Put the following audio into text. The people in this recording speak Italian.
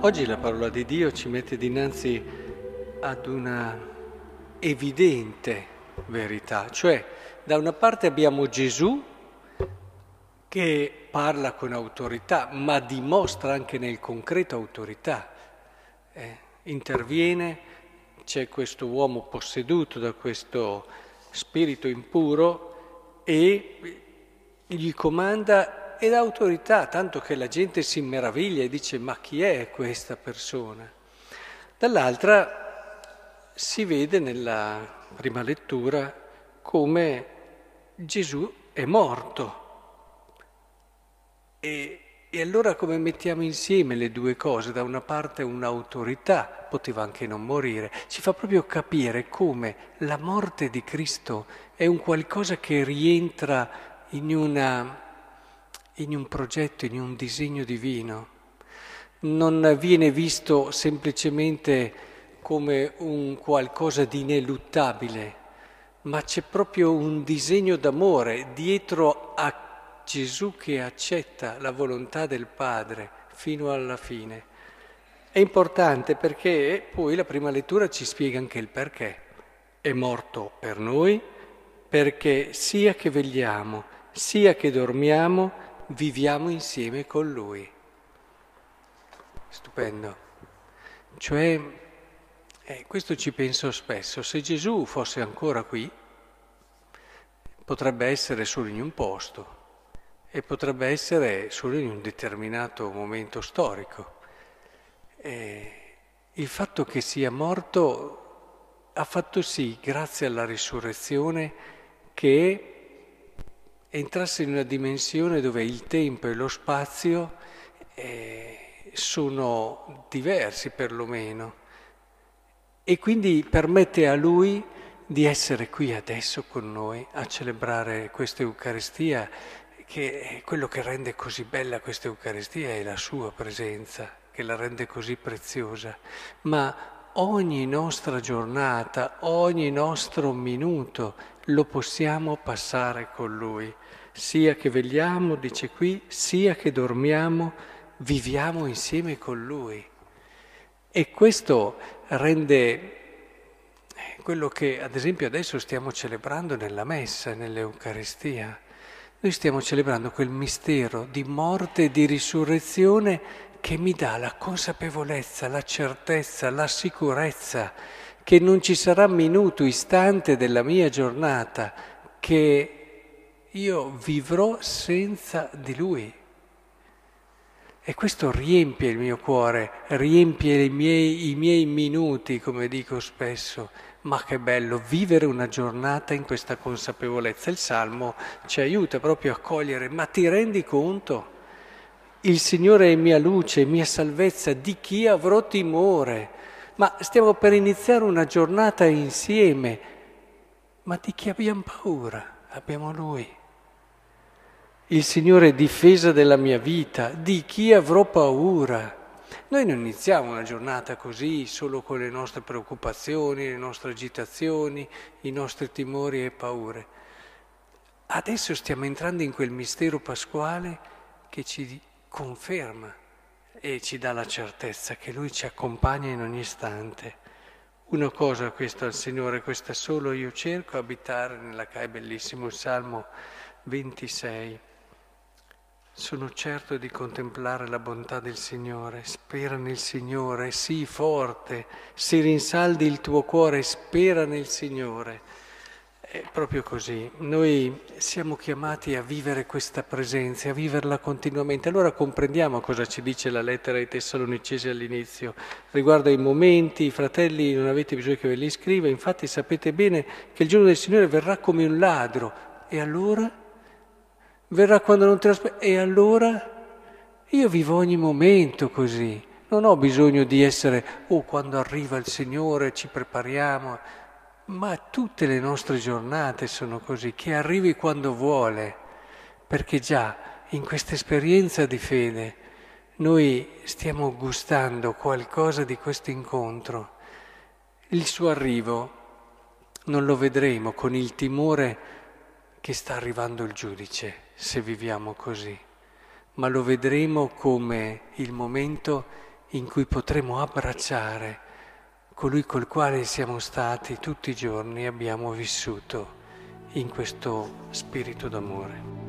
Oggi la parola di Dio ci mette dinanzi ad una evidente verità, cioè da una parte abbiamo Gesù che parla con autorità, ma dimostra anche nel concreto autorità, eh, interviene, c'è questo uomo posseduto da questo spirito impuro e gli comanda ed autorità, tanto che la gente si meraviglia e dice ma chi è questa persona? Dall'altra si vede nella prima lettura come Gesù è morto. E, e allora come mettiamo insieme le due cose? Da una parte un'autorità, poteva anche non morire, ci fa proprio capire come la morte di Cristo è un qualcosa che rientra in una in un progetto, in un disegno divino. Non viene visto semplicemente come un qualcosa di ineluttabile, ma c'è proprio un disegno d'amore dietro a Gesù che accetta la volontà del Padre fino alla fine. È importante perché poi la prima lettura ci spiega anche il perché. È morto per noi perché sia che vegliamo, sia che dormiamo, viviamo insieme con Lui. Stupendo. Cioè, eh, questo ci penso spesso, se Gesù fosse ancora qui, potrebbe essere solo in un posto e potrebbe essere solo in un determinato momento storico. Eh, il fatto che sia morto ha fatto sì, grazie alla risurrezione, che entrasse in una dimensione dove il tempo e lo spazio eh, sono diversi perlomeno. E quindi permette a lui di essere qui adesso con noi a celebrare questa Eucaristia, che quello che rende così bella questa Eucaristia è la sua presenza, che la rende così preziosa, ma ogni nostra giornata, ogni nostro minuto lo possiamo passare con lui. Sia che vegliamo, dice qui, sia che dormiamo, viviamo insieme con lui. E questo rende eh, quello che ad esempio adesso stiamo celebrando nella messa, nell'Eucaristia. Noi stiamo celebrando quel mistero di morte e di risurrezione che mi dà la consapevolezza, la certezza, la sicurezza che non ci sarà minuto, istante della mia giornata che io vivrò senza di Lui. E questo riempie il mio cuore, riempie i miei, i miei minuti, come dico spesso. Ma che bello vivere una giornata in questa consapevolezza. Il Salmo ci aiuta proprio a cogliere, ma ti rendi conto? Il Signore è mia luce, mia salvezza, di chi avrò timore? ma stiamo per iniziare una giornata insieme, ma di chi abbiamo paura? Abbiamo Lui. Il Signore è difesa della mia vita, di chi avrò paura? Noi non iniziamo una giornata così, solo con le nostre preoccupazioni, le nostre agitazioni, i nostri timori e paure. Adesso stiamo entrando in quel mistero pasquale che ci conferma e ci dà la certezza che Lui ci accompagna in ogni istante. Una cosa questa al Signore, questa solo io cerco abitare nella CAI, bellissimo, il Salmo 26. Sono certo di contemplare la bontà del Signore, spera nel Signore, sii forte, si rinsaldi il tuo cuore, spera nel Signore. È proprio così, noi siamo chiamati a vivere questa presenza, a viverla continuamente. Allora comprendiamo cosa ci dice la lettera ai Tessalonicesi all'inizio. Riguardo ai momenti, fratelli non avete bisogno che ve li scriva, infatti sapete bene che il giorno del Signore verrà come un ladro. E allora? Verrà quando non te lo aspetti. E allora? Io vivo ogni momento così. Non ho bisogno di essere, oh, quando arriva il Signore ci prepariamo. Ma tutte le nostre giornate sono così, che arrivi quando vuole, perché già in questa esperienza di fede noi stiamo gustando qualcosa di questo incontro. Il suo arrivo non lo vedremo con il timore che sta arrivando il giudice, se viviamo così, ma lo vedremo come il momento in cui potremo abbracciare colui col quale siamo stati tutti i giorni abbiamo vissuto in questo spirito d'amore.